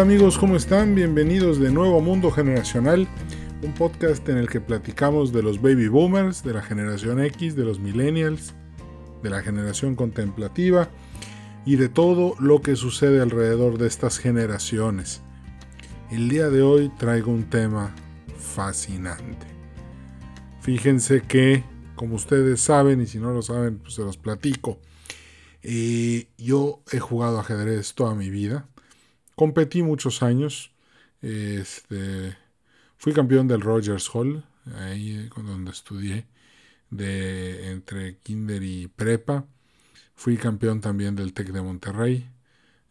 Hola amigos, ¿cómo están? Bienvenidos de nuevo a Mundo Generacional, un podcast en el que platicamos de los baby boomers, de la generación X, de los millennials, de la generación contemplativa y de todo lo que sucede alrededor de estas generaciones. El día de hoy traigo un tema fascinante. Fíjense que, como ustedes saben, y si no lo saben, pues se los platico. Eh, yo he jugado ajedrez toda mi vida competí muchos años. Este, fui campeón del Rogers Hall, ahí donde estudié, de entre kinder y prepa. Fui campeón también del TEC de Monterrey.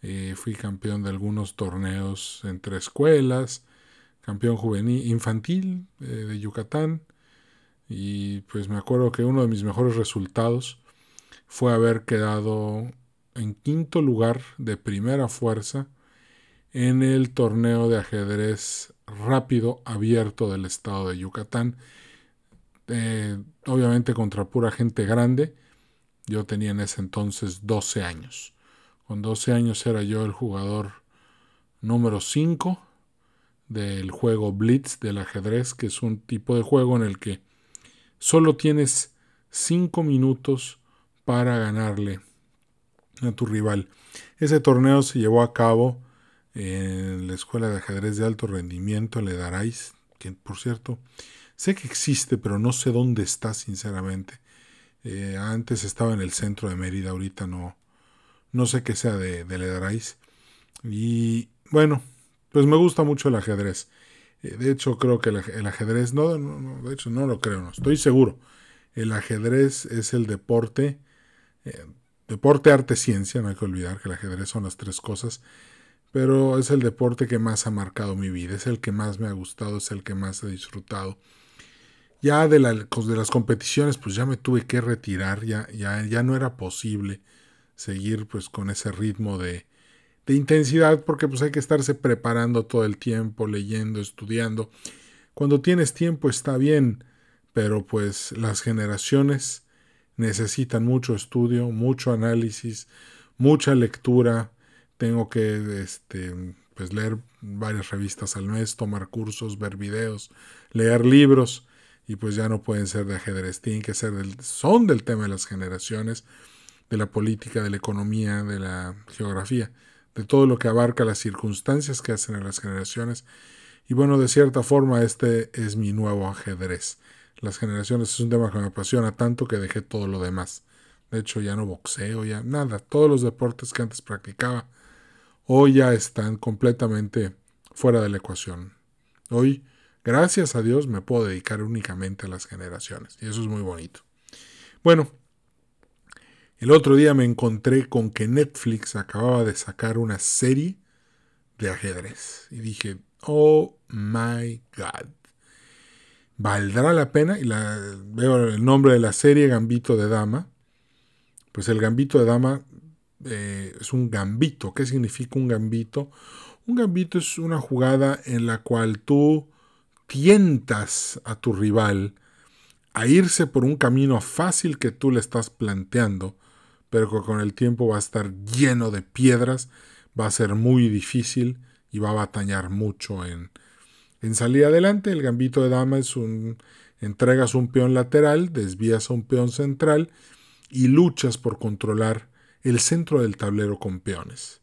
Eh, fui campeón de algunos torneos entre escuelas. Campeón juvenil, infantil eh, de Yucatán. Y pues me acuerdo que uno de mis mejores resultados fue haber quedado en quinto lugar de primera fuerza en el torneo de ajedrez rápido abierto del estado de Yucatán. Eh, obviamente contra pura gente grande. Yo tenía en ese entonces 12 años. Con 12 años era yo el jugador número 5 del juego Blitz del ajedrez, que es un tipo de juego en el que solo tienes 5 minutos para ganarle a tu rival. Ese torneo se llevó a cabo en la Escuela de Ajedrez de Alto Rendimiento, le daráis, que por cierto, sé que existe, pero no sé dónde está, sinceramente. Eh, antes estaba en el centro de Mérida, ahorita no, no sé qué sea de, de daráis Y bueno, pues me gusta mucho el ajedrez. Eh, de hecho, creo que el, ajedrez, no, no, de hecho no lo creo, no, estoy seguro. El ajedrez es el deporte, eh, deporte, arte, ciencia, no hay que olvidar que el ajedrez son las tres cosas pero es el deporte que más ha marcado mi vida, es el que más me ha gustado, es el que más he disfrutado. Ya de, de las competiciones, pues ya me tuve que retirar, ya, ya, ya no era posible seguir pues con ese ritmo de, de intensidad, porque pues hay que estarse preparando todo el tiempo, leyendo, estudiando. Cuando tienes tiempo está bien, pero pues las generaciones necesitan mucho estudio, mucho análisis, mucha lectura, tengo que este, pues leer varias revistas al mes, tomar cursos, ver videos, leer libros y pues ya no pueden ser de ajedrez, tienen que ser del, son del tema de las generaciones, de la política, de la economía, de la geografía, de todo lo que abarca las circunstancias que hacen a las generaciones. Y bueno, de cierta forma este es mi nuevo ajedrez. Las generaciones es un tema que me apasiona tanto que dejé todo lo demás. De hecho ya no boxeo, ya nada, todos los deportes que antes practicaba hoy ya están completamente fuera de la ecuación. Hoy, gracias a Dios, me puedo dedicar únicamente a las generaciones y eso es muy bonito. Bueno, el otro día me encontré con que Netflix acababa de sacar una serie de ajedrez y dije, oh my god. ¿Valdrá la pena? Y veo el nombre de la serie Gambito de Dama. Pues el Gambito de Dama eh, es un gambito. ¿Qué significa un gambito? Un gambito es una jugada en la cual tú tientas a tu rival a irse por un camino fácil que tú le estás planteando, pero que con el tiempo va a estar lleno de piedras, va a ser muy difícil y va a batallar mucho en, en salir adelante. El gambito de dama es un entregas un peón lateral, desvías a un peón central y luchas por controlar el centro del tablero con peones.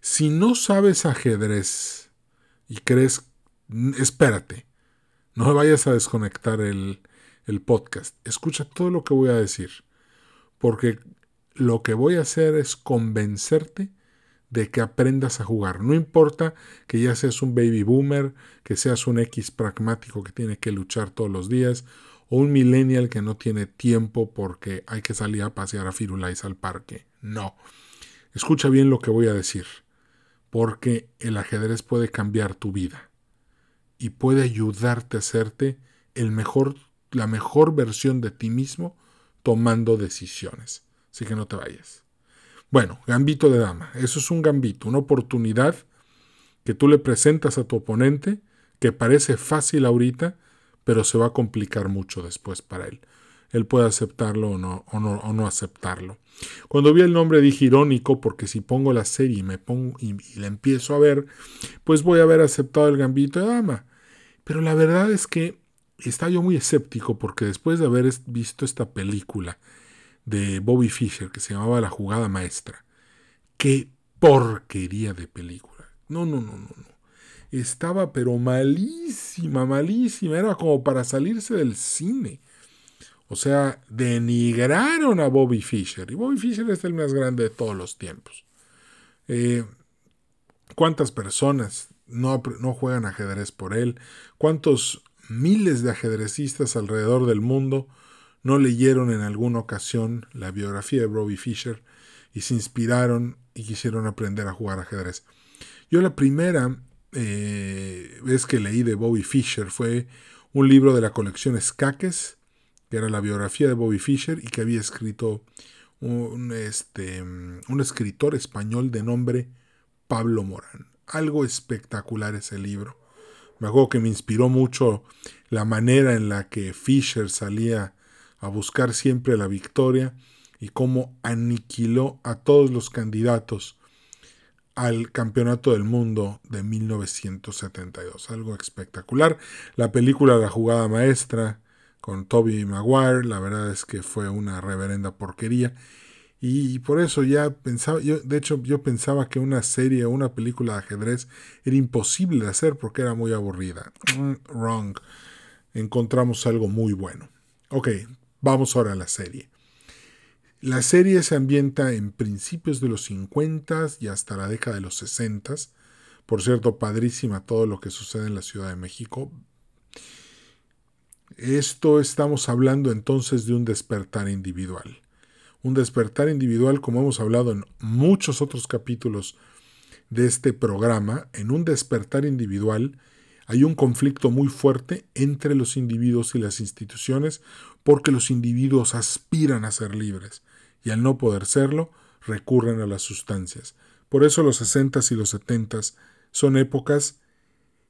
Si no sabes ajedrez y crees, espérate, no vayas a desconectar el, el podcast. Escucha todo lo que voy a decir, porque lo que voy a hacer es convencerte de que aprendas a jugar. No importa que ya seas un baby boomer, que seas un X pragmático que tiene que luchar todos los días, o un millennial que no tiene tiempo porque hay que salir a pasear a Firulais al parque. No. Escucha bien lo que voy a decir, porque el ajedrez puede cambiar tu vida y puede ayudarte a hacerte el mejor, la mejor versión de ti mismo tomando decisiones. Así que no te vayas. Bueno, gambito de dama. Eso es un gambito, una oportunidad que tú le presentas a tu oponente que parece fácil ahorita, pero se va a complicar mucho después para él. él puede aceptarlo o no, o no, aceptarlo. Cuando vi el nombre dije irónico porque si pongo la serie y me pongo y, la empiezo a ver, pues voy a haber aceptado el gambito de dama. Pero la verdad es que está yo muy escéptico porque después de haber visto esta película de Bobby Fischer que se llamaba La jugada maestra, qué porquería de película. No, no, no, no, no. Estaba pero malísima, malísima. Era como para salirse del cine. O sea, denigraron a Bobby Fischer. Y Bobby Fischer es el más grande de todos los tiempos. Eh, ¿Cuántas personas no, no juegan ajedrez por él? ¿Cuántos miles de ajedrecistas alrededor del mundo no leyeron en alguna ocasión la biografía de Bobby Fischer y se inspiraron y quisieron aprender a jugar ajedrez? Yo la primera eh, vez que leí de Bobby Fischer fue un libro de la colección Escaques que era la biografía de Bobby Fischer y que había escrito un, este, un escritor español de nombre Pablo Morán. Algo espectacular ese libro. Me acuerdo que me inspiró mucho la manera en la que Fischer salía a buscar siempre la victoria y cómo aniquiló a todos los candidatos al Campeonato del Mundo de 1972. Algo espectacular. La película La jugada maestra con Toby Maguire, la verdad es que fue una reverenda porquería. Y por eso ya pensaba, yo, de hecho yo pensaba que una serie o una película de ajedrez era imposible de hacer porque era muy aburrida. Mm, wrong. Encontramos algo muy bueno. Ok, vamos ahora a la serie. La serie se ambienta en principios de los 50 y hasta la década de los 60. Por cierto, padrísima todo lo que sucede en la Ciudad de México. Esto estamos hablando entonces de un despertar individual. Un despertar individual, como hemos hablado en muchos otros capítulos de este programa, en un despertar individual hay un conflicto muy fuerte entre los individuos y las instituciones porque los individuos aspiran a ser libres y al no poder serlo recurren a las sustancias. Por eso los 60s y los 70s son épocas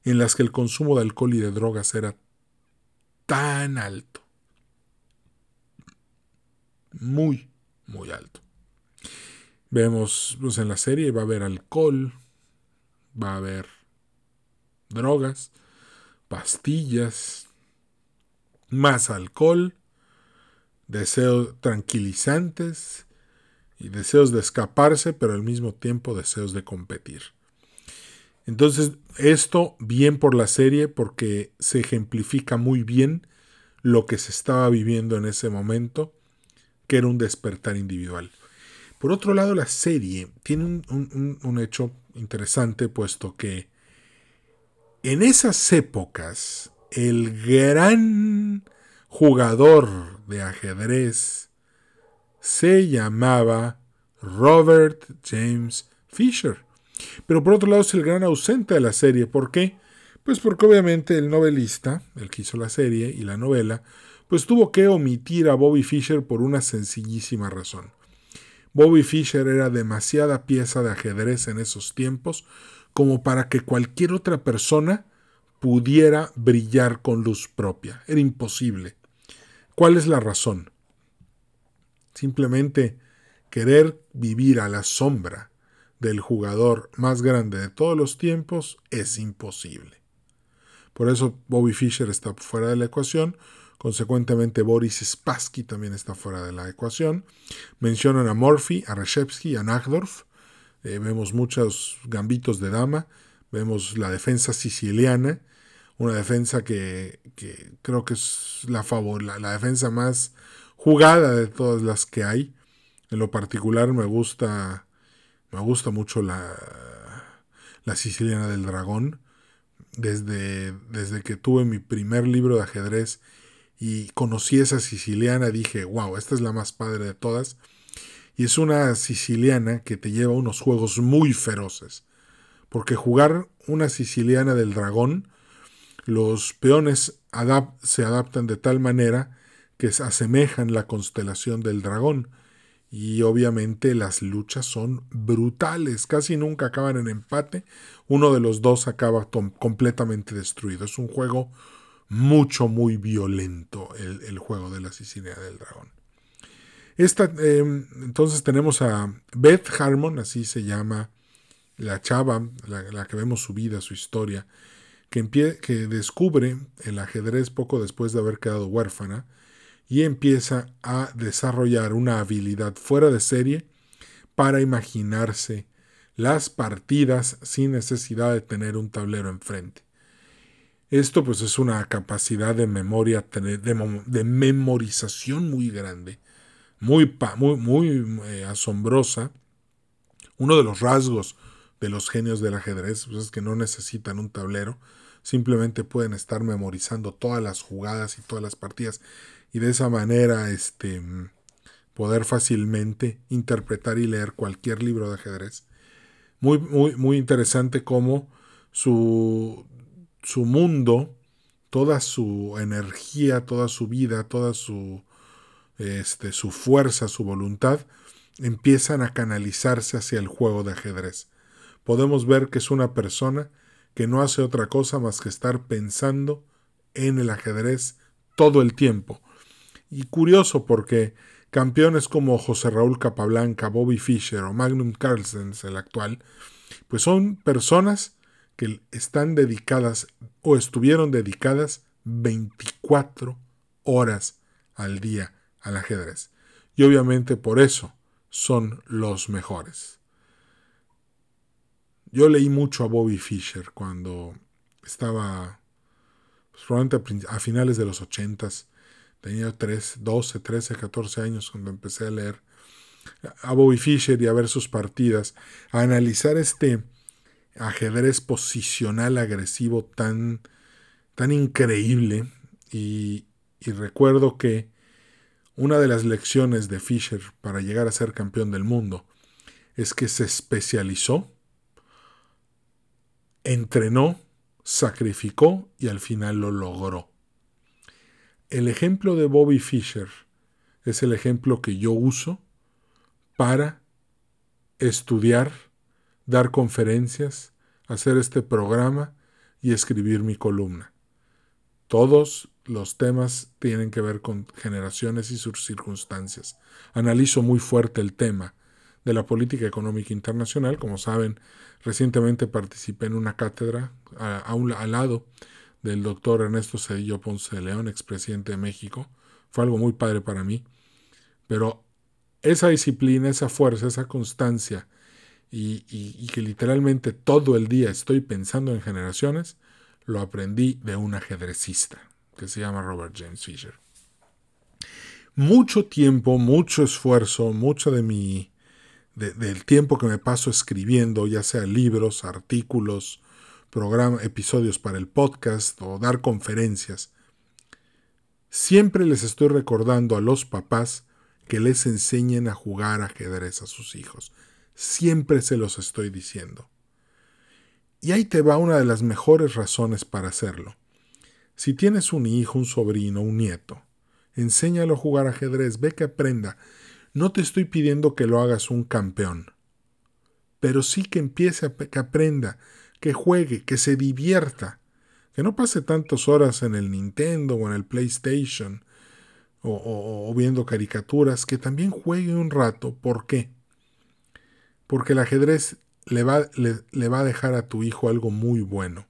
en las que el consumo de alcohol y de drogas era tan alto. Muy, muy alto. Vemos pues en la serie va a haber alcohol, va a haber drogas, pastillas, más alcohol, deseos tranquilizantes y deseos de escaparse, pero al mismo tiempo deseos de competir. Entonces, esto bien por la serie porque se ejemplifica muy bien lo que se estaba viviendo en ese momento, que era un despertar individual. Por otro lado, la serie tiene un, hecho interesante, puesto que en esas épocas el gran jugador de ajedrez se llamaba Robert James Fisher. Pero por otro lado es el gran ausente de la serie. ¿Por qué? Pues porque obviamente el novelista, el que hizo la serie y la novela, pues tuvo que omitir a Bobby Fischer por una sencillísima razón. Bobby Fischer era demasiada pieza de ajedrez en esos tiempos como para que cualquier otra persona pudiera brillar con luz propia. Era imposible. ¿Cuál es la razón? Simplemente querer vivir a la sombra del jugador más grande de todos los tiempos es imposible. Por eso Bobby Fischer está fuera de la ecuación, consecuentemente Boris Spassky también está fuera de la ecuación. Mencionan a Murphy, a Reshevsky, a Nachdorf. Eh, vemos muchos gambitos de dama, vemos la defensa siciliana, una defensa que, creo que es la, favor, la defensa más jugada de todas las que hay. En lo particular me gusta me gusta mucho la, la siciliana del dragón. Desde, desde que tuve mi primer libro de ajedrez y conocí esa siciliana, dije, wow, esta es la más padre de todas. Y es una siciliana que te lleva unos juegos muy feroces. Porque jugar una siciliana del dragón, los peones se adaptan de tal manera que se asemejan la constelación del dragón y obviamente las luchas son brutales, casi nunca acaban en empate, uno de los dos acaba completamente destruido. Es un juego mucho, muy violento el, juego de la Sicilia del Dragón. Esta, em, entonces tenemos a Beth Harmon, así se llama la chava, la, que vemos su vida, su historia, que, que descubre el ajedrez poco después de haber quedado huérfana y empieza a desarrollar una habilidad fuera de serie para imaginarse las partidas sin necesidad de tener un tablero enfrente. Esto pues es una capacidad de memoria, de, memorización muy grande, muy, muy, eh, asombrosa. Uno de los rasgos de los genios del ajedrez pues, es que no necesitan un tablero, simplemente pueden estar memorizando todas las jugadas y todas las partidas y de esa manera este, poder fácilmente interpretar y leer cualquier libro de ajedrez. Muy, muy, muy interesante cómo su su mundo, toda su energía, toda su vida, toda su, este, su fuerza, su voluntad, empiezan a canalizarse hacia el juego de ajedrez. Podemos ver que es una persona que no hace otra cosa más que estar pensando en el ajedrez todo el tiempo. Y curioso porque campeones como José Raúl Capablanca, Bobby Fischer o Magnum Carlsen, el actual, pues son personas que están dedicadas o estuvieron dedicadas 24 horas al día al ajedrez. Y obviamente por eso son los mejores. Yo leí mucho a Bobby Fischer cuando estaba pues, probablemente a finales de los 80 Tenía 3, 12, 13, 14 años cuando empecé a leer a Bobby Fischer y a ver sus partidas, a analizar este ajedrez posicional agresivo tan, tan increíble. Y, y recuerdo que una de las lecciones de Fischer para llegar a ser campeón del mundo es que se especializó, entrenó, sacrificó y al final lo logró. El ejemplo de Bobby Fischer es el ejemplo que yo uso para estudiar dar conferencias, hacer este programa y escribir mi columna. Todos los temas tienen que ver con generaciones y sus circunstancias. Analizo muy fuerte el tema de la política económica internacional. Como saben, recientemente participé en una cátedra a, un, al lado del doctor Ernesto Cedillo Ponce de León, expresidente de México. Fue algo muy padre para mí. Pero esa disciplina, esa fuerza, esa constancia y, que literalmente todo el día estoy pensando en generaciones, lo aprendí de un ajedrecista que se llama Robert James Fisher. Mucho tiempo, mucho esfuerzo, mucho de mi, del tiempo que me paso escribiendo, ya sea libros, artículos, programas, episodios para el podcast o dar conferencias, siempre les estoy recordando a los papás que les enseñen a jugar ajedrez a sus hijos. Siempre se los estoy diciendo. Y ahí te va una de las mejores razones para hacerlo. Si tienes un hijo, un sobrino, un nieto, enséñalo a jugar ajedrez, ve que aprenda. No te estoy pidiendo que lo hagas un campeón, pero sí que empiece a que aprenda, que juegue, que se divierta, que no pase tantas horas en el Nintendo o en el PlayStation o, o viendo caricaturas, que también juegue un rato. ¿Por qué? porque el ajedrez le va, le, va, a dejar a tu hijo algo muy bueno.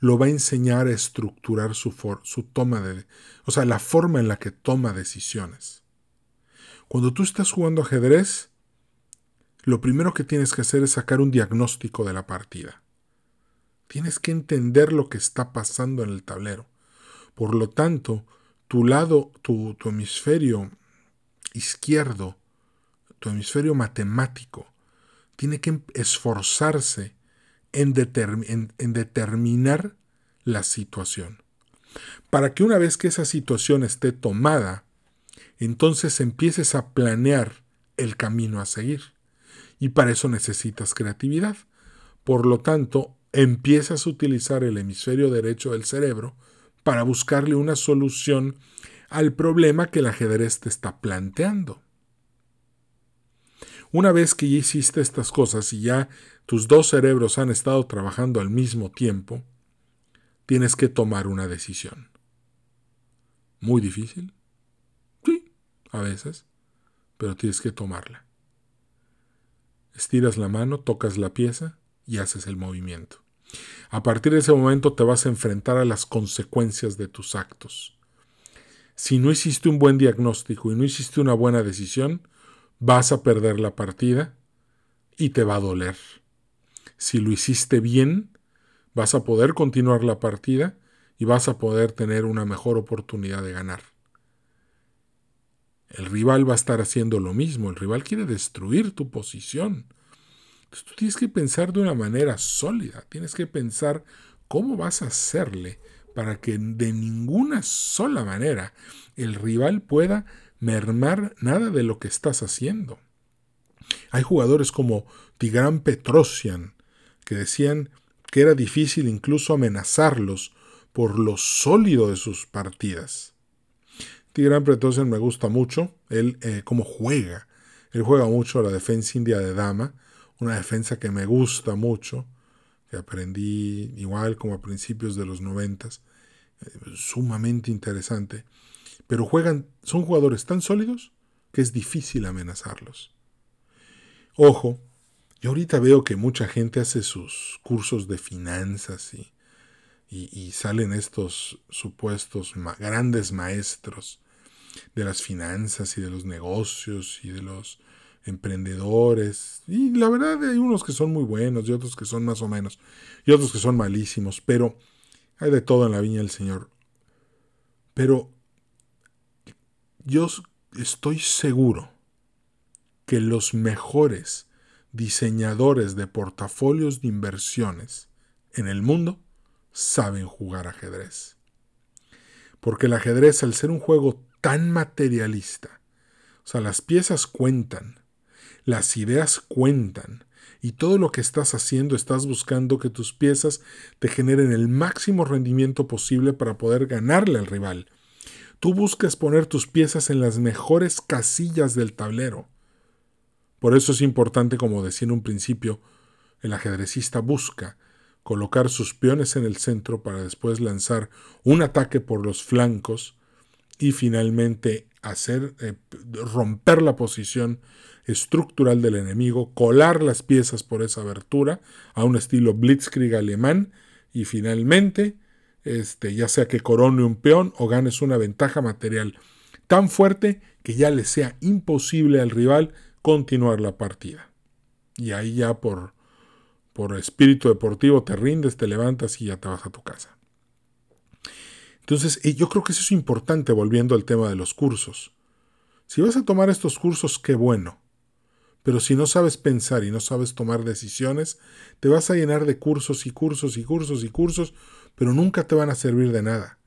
Lo va a enseñar a estructurar su, su toma de, o sea, la forma en la que toma decisiones. Cuando tú estás jugando ajedrez, lo primero que tienes que hacer es sacar un diagnóstico de la partida. Tienes que entender lo que está pasando en el tablero. Por lo tanto, tu lado, tu, hemisferio izquierdo, tu hemisferio matemático, tiene que esforzarse en, determinar la situación. Para que una vez que esa situación esté tomada, entonces empieces a planear el camino a seguir. Y para eso necesitas creatividad. Por lo tanto, empiezas a utilizar el hemisferio derecho del cerebro para buscarle una solución al problema que el ajedrez te está planteando. Una vez que ya hiciste estas cosas y ya tus dos cerebros han estado trabajando al mismo tiempo, tienes que tomar una decisión. ¿Muy difícil? A veces, pero tienes que tomarla. Estiras la mano, tocas la pieza y haces el movimiento. A partir de ese momento te vas a enfrentar a las consecuencias de tus actos. Si no hiciste un buen diagnóstico y no hiciste una buena decisión, vas a perder la partida y te va a doler. Si lo hiciste bien, vas a poder continuar la partida y vas a poder tener una mejor oportunidad de ganar. El rival va a estar haciendo lo mismo, el rival quiere destruir tu posición. Tú tienes que pensar de una manera sólida, tienes que pensar cómo vas a hacerle para que de ninguna sola manera el rival pueda mermar nada de lo que estás haciendo. Hay jugadores como Tigran Petrosian que decían que era difícil incluso amenazarlos por lo sólido de sus partidas. Tigran Petrosian me gusta mucho, él eh, cómo juega. Él juega mucho la defensa india de dama, una defensa que me gusta mucho, que aprendí igual como a principios de los noventas, eh, sumamente interesante. Pero juegan, son jugadores tan sólidos que es difícil amenazarlos. Ojo, yo ahorita veo que mucha gente hace sus cursos de finanzas y, y, salen estos supuestos grandes maestros de las finanzas y de los negocios y de los emprendedores. Y la verdad hay unos que son muy buenos y otros que son más o menos y otros que son malísimos, pero hay de todo en la viña del Señor. Pero yo estoy seguro que los mejores diseñadores de portafolios de inversiones en el mundo saben jugar ajedrez. Porque el ajedrez, al ser un juego tan materialista, o sea, las piezas cuentan, las ideas cuentan, y todo lo que estás haciendo estás buscando que tus piezas te generen el máximo rendimiento posible para poder ganarle al rival. Tú buscas poner tus piezas en las mejores casillas del tablero. Por eso es importante, como decía en un principio, el ajedrecista busca colocar sus peones en el centro para después lanzar un ataque por los flancos y finalmente hacer eh, romper la posición estructural del enemigo, colar las piezas por esa abertura a un estilo blitzkrieg alemán y finalmente este, ya sea que corone un peón o ganes una ventaja material tan fuerte que ya le sea imposible al rival continuar la partida. Y ahí ya por, por espíritu deportivo te rindes, te levantas y ya te vas a tu casa. Entonces, yo creo que eso es importante volviendo al tema de los cursos. Si vas a tomar estos cursos, qué bueno. Pero si no sabes pensar y no sabes tomar decisiones, te vas a llenar de cursos y cursos y cursos y cursos, pero nunca te van a servir de nada.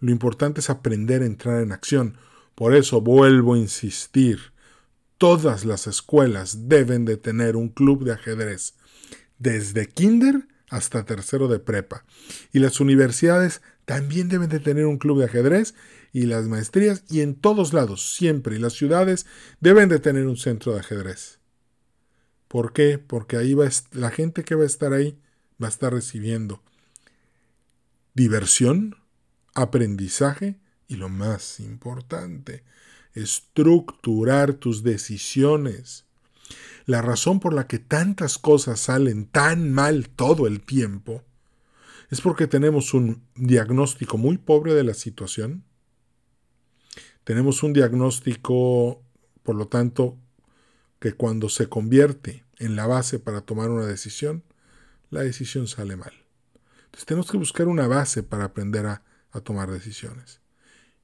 Lo importante es aprender a entrar en acción. Por eso vuelvo a insistir todas las escuelas deben de tener un club de ajedrez, desde kinder hasta tercero de prepa. Y las universidades también deben de tener un club de ajedrez y las maestrías y en todos lados, siempre, y las ciudades deben de tener un centro de ajedrez. ¿Por qué? Porque ahí va la gente que va a estar ahí va a estar recibiendo diversión, aprendizaje y lo más importante, estructurar tus decisiones. La razón por la que tantas cosas salen tan mal todo el tiempo es porque tenemos un diagnóstico muy pobre de la situación. Tenemos un diagnóstico, por lo tanto, que cuando se convierte en la base para tomar una decisión, la decisión sale mal. Entonces tenemos que buscar una base para aprender a, a tomar decisiones.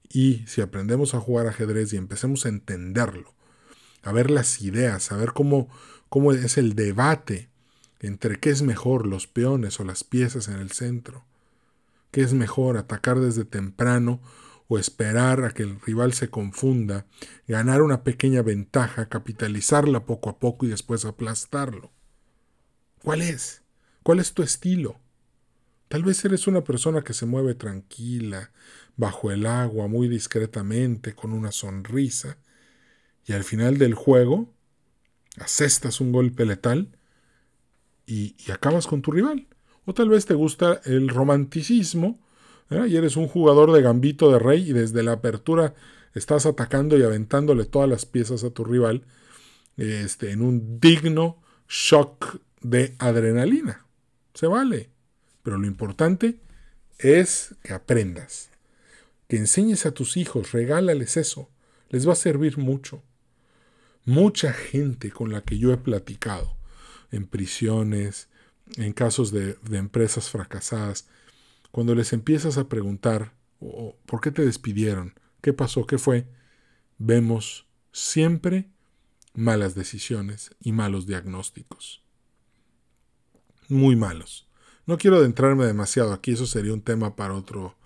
Y si aprendemos a jugar ajedrez y empecemos a entenderlo, a ver las ideas, a ver cómo, cómo es el debate entre qué es mejor, los peones o las piezas en el centro, qué es mejor, atacar desde temprano o esperar a que el rival se confunda, ganar una pequeña ventaja, capitalizarla poco a poco y después aplastarlo. ¿Cuál es? ¿Cuál es tu estilo? Tal vez eres una persona que se mueve tranquila, bajo el agua, muy discretamente, con una sonrisa, y al final del juego asestas un golpe letal y, acabas con tu rival. O tal vez te gusta el romanticismo, y eres un jugador de gambito de rey y desde la apertura estás atacando y aventándole todas las piezas a tu rival este, en un digno shock de adrenalina. Se vale. Pero lo importante es que aprendas, que enseñes a tus hijos, regálales eso, les va a servir mucho. Mucha gente con la que yo he platicado, en prisiones, en casos de, empresas fracasadas, cuando les empiezas a preguntar, ¿por qué te despidieron? ¿Qué pasó? ¿Qué fue? Vemos siempre malas decisiones y malos diagnósticos. Muy malos. No quiero adentrarme demasiado aquí, eso sería un tema para otro,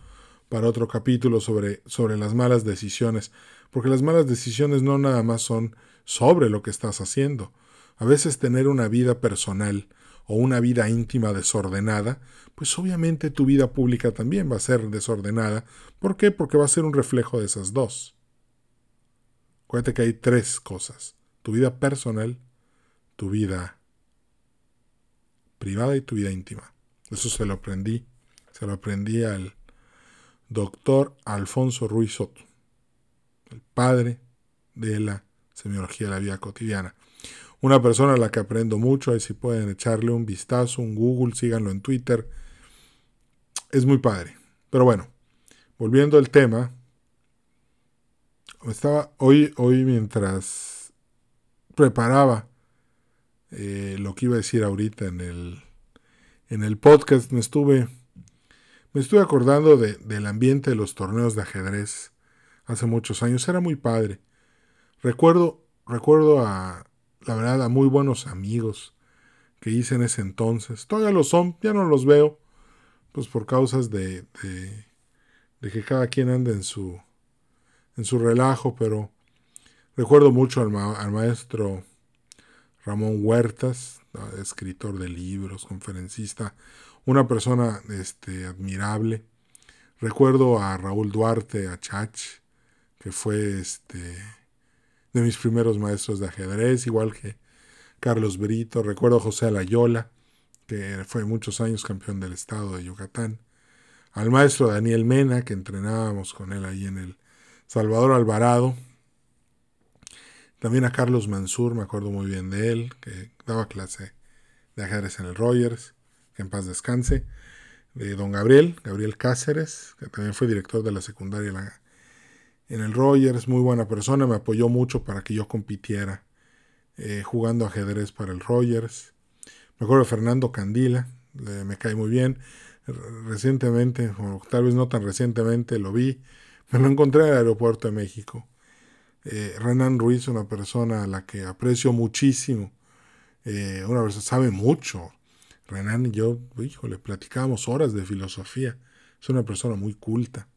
para otro capítulo sobre, sobre las malas decisiones, porque las malas decisiones no nada más son sobre lo que estás haciendo. A veces tener una vida personal o una vida íntima desordenada, pues obviamente tu vida pública también va a ser desordenada. ¿Por qué? Porque va a ser un reflejo de esas dos. Acuérdate que hay tres cosas. Tu vida personal, tu vida privada y tu vida íntima. Eso se lo aprendí. Se lo aprendí al doctor Alfonso Ruiz Soto, el padre de la semiología de la vida cotidiana. Una persona a la que aprendo mucho, ahí si pueden echarle un vistazo, un Google, síganlo en Twitter. Es muy padre. Pero bueno, volviendo al tema, estaba hoy, hoy mientras preparaba eh, lo que iba a decir ahorita en el, en el podcast, me estuve, me estuve acordando de, del ambiente de los torneos de ajedrez hace muchos años. Era muy padre. Recuerdo, recuerdo a, la verdad, a muy buenos amigos que hice en ese entonces. Todavía lo son, ya no los veo, pues por causas de, de, que cada quien anda en su, en su relajo, pero recuerdo mucho al, maestro Ramón Huertas, escritor de libros, conferencista, una persona este, admirable. Recuerdo a Raúl Duarte, a que fue este, de mis primeros maestros de ajedrez, igual que Carlos Brito. Recuerdo a José Alayola, que fue muchos años campeón del estado de Yucatán. Al maestro Daniel Mena, que entrenábamos con él ahí en el Salvador Alvarado. También a Carlos Mansur, me acuerdo muy bien de él, que daba clase de ajedrez en el Rogers, que en paz descanse. De don Gabriel, Gabriel Cáceres, que también fue director de la secundaria en el Rogers, muy buena persona, me apoyó mucho para que yo compitiera eh, jugando ajedrez para el Rogers. Me acuerdo de Fernando Candila, me cae muy bien. Recientemente, o tal vez no tan recientemente, lo vi, me lo encontré en el aeropuerto de México. Eh, Renan Ruiz, una persona a la que aprecio muchísimo, eh, una persona sabe mucho. Renan y yo, híjole, platicábamos horas de filosofía. Es una persona muy culta.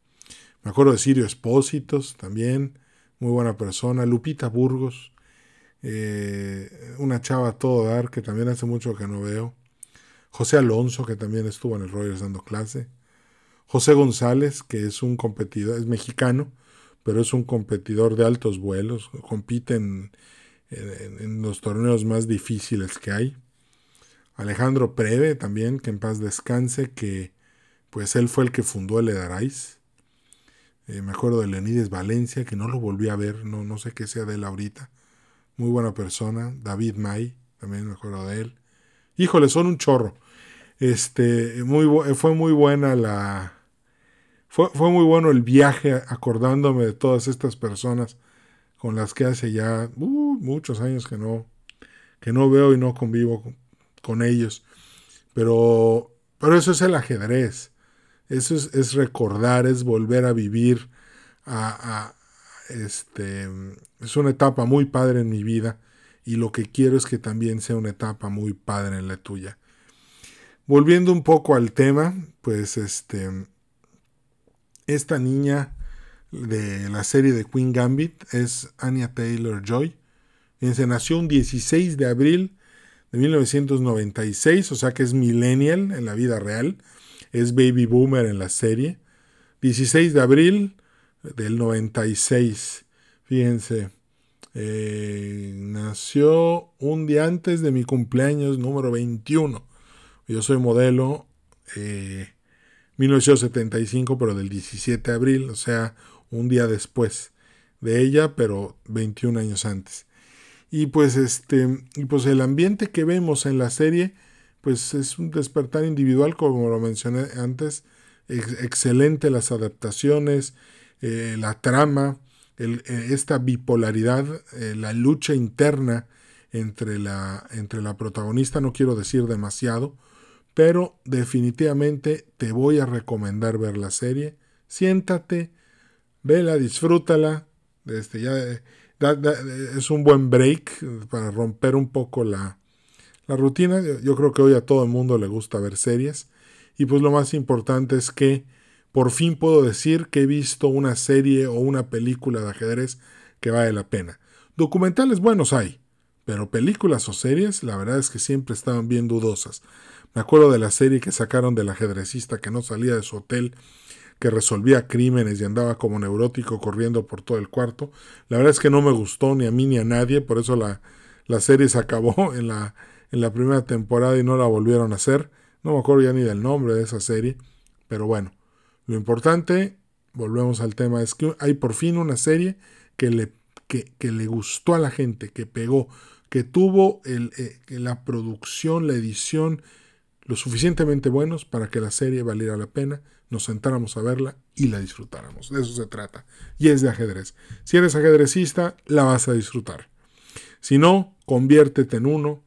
Me acuerdo de Sirio Espósitos también, muy buena persona. Lupita Burgos, eh, una chava todo dar que también hace mucho que no veo. José Alonso, que también estuvo en el Rogers dando clase. José González, que es un competidor, es mexicano, pero es un competidor de altos vuelos, compite en, en los torneos más difíciles que hay. Alejandro Preve también, que en paz descanse, que pues él fue el que fundó el Edarais. Eh, me acuerdo de Leonides Valencia, que no lo volví a ver, no, no sé qué sea de él ahorita. Muy buena persona. David May, también me acuerdo de él. Híjole, son un chorro. Este, muy, fue muy buena la... Fue, fue muy bueno el viaje acordándome de todas estas personas con las que hace ya uh, muchos años que no, que no veo y no convivo con, con ellos. Pero, pero eso es el ajedrez. Eso es, recordar, es volver a vivir. A, este, es una etapa muy padre en mi vida y lo que quiero es que también sea una etapa muy padre en la tuya. Volviendo un poco al tema, pues este, esta niña de la serie de Queen Gambit es Anya Taylor Joy. Se nació un 16 de abril de 1996, o sea que es millennial en la vida real es Baby Boomer en la serie. 16 de abril del 96. Fíjense, eh, nació un día antes de mi cumpleaños número 21. Yo soy modelo, eh, 1975, pero del 17 de abril, o sea, un día después de ella, pero 21 años antes. Y pues este, y pues el ambiente que vemos en la serie, pues es un despertar individual, como lo mencioné antes, excelente las adaptaciones, eh, la trama, eh, esta bipolaridad, eh, la lucha interna entre la, entre la protagonista, no quiero decir demasiado, pero definitivamente te voy a recomendar ver la serie. Siéntate, vela, disfrútala. Este, ya, es un buen break para romper un poco la, la rutina. Yo creo que hoy a todo el mundo le gusta ver series. Y pues lo más importante es que por fin puedo decir que he visto una serie o una película de ajedrez que vale la pena. Documentales buenos hay, pero películas o series la verdad es que siempre estaban bien dudosas. Me acuerdo de la serie que sacaron del ajedrecista que no salía de su hotel, que resolvía crímenes y andaba como neurótico corriendo por todo el cuarto. La verdad es que no me gustó ni a mí ni a nadie, por eso la, la serie se acabó en la, en la primera temporada y no la volvieron a hacer. No me acuerdo ya ni del nombre de esa serie, pero bueno, lo importante, volvemos al tema, es que hay por fin una serie que le, que, le gustó a la gente, que pegó, que tuvo el, eh, la producción, la edición lo suficientemente buenos para que la serie valiera la pena, nos sentáramos a verla y la disfrutáramos. De eso se trata. Y es de ajedrez. Si eres ajedrecista, la vas a disfrutar. Si no, conviértete en uno,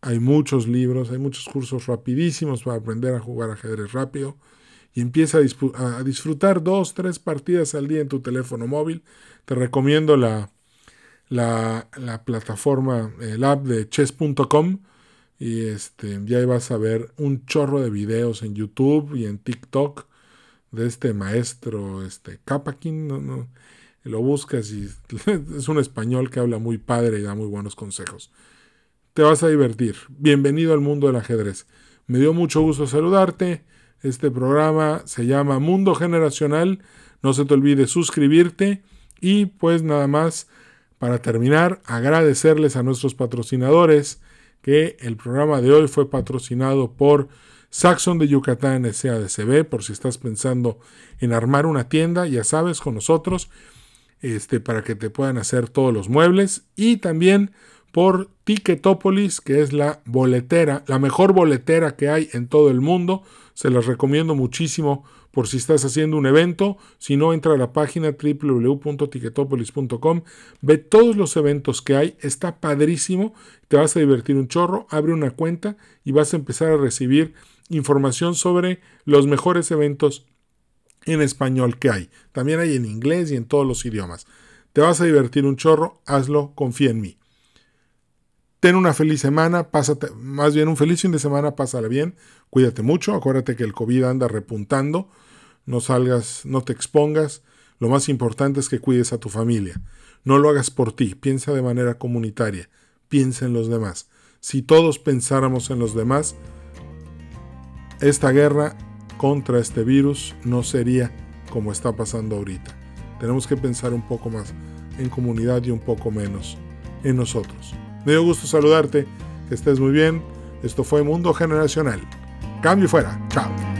hay muchos libros, hay muchos cursos rapidísimos para aprender a jugar ajedrez rápido y empieza a, disfrutar dos, tres partidas al día en tu teléfono móvil. Te recomiendo la, la, plataforma, el app de chess.com y este, ya vas a ver un chorro de videos en YouTube y en TikTok de este maestro, este Kapakin, no, no, lo buscas y es un español que habla muy padre y da muy buenos consejos. Te vas a divertir. Bienvenido al mundo del ajedrez. Me dio mucho gusto saludarte. Este programa se llama Mundo Generacional. No se te olvide suscribirte. Y pues nada más, para terminar, agradecerles a nuestros patrocinadores que el programa de hoy fue patrocinado por Saxon de Yucatán SADCB, por si estás pensando en armar una tienda, ya sabes, con nosotros, este, para que te puedan hacer todos los muebles. Y también por Ticketopolis, que es la boletera, la mejor boletera que hay en todo el mundo. Se las recomiendo muchísimo por si estás haciendo un evento. Si no, entra a la página www.ticketopolis.com, ve todos los eventos que hay, está padrísimo, te vas a divertir un chorro, abre una cuenta y vas a empezar a recibir información sobre los mejores eventos en español que hay. También hay en inglés y en todos los idiomas. Te vas a divertir un chorro, hazlo, confía en mí. Ten una feliz semana, pásate, más bien un feliz fin de semana, pásala bien, cuídate mucho, acuérdate que el COVID anda repuntando, no salgas, no te expongas, lo más importante es que cuides a tu familia. No lo hagas por ti, piensa de manera comunitaria, piensa en los demás. Si todos pensáramos en los demás, esta guerra contra este virus no sería como está pasando ahorita. Tenemos que pensar un poco más en comunidad y un poco menos en nosotros. Me dio gusto saludarte, que estés muy bien. Esto fue Mundo Generacional. Cambio fuera. Chao.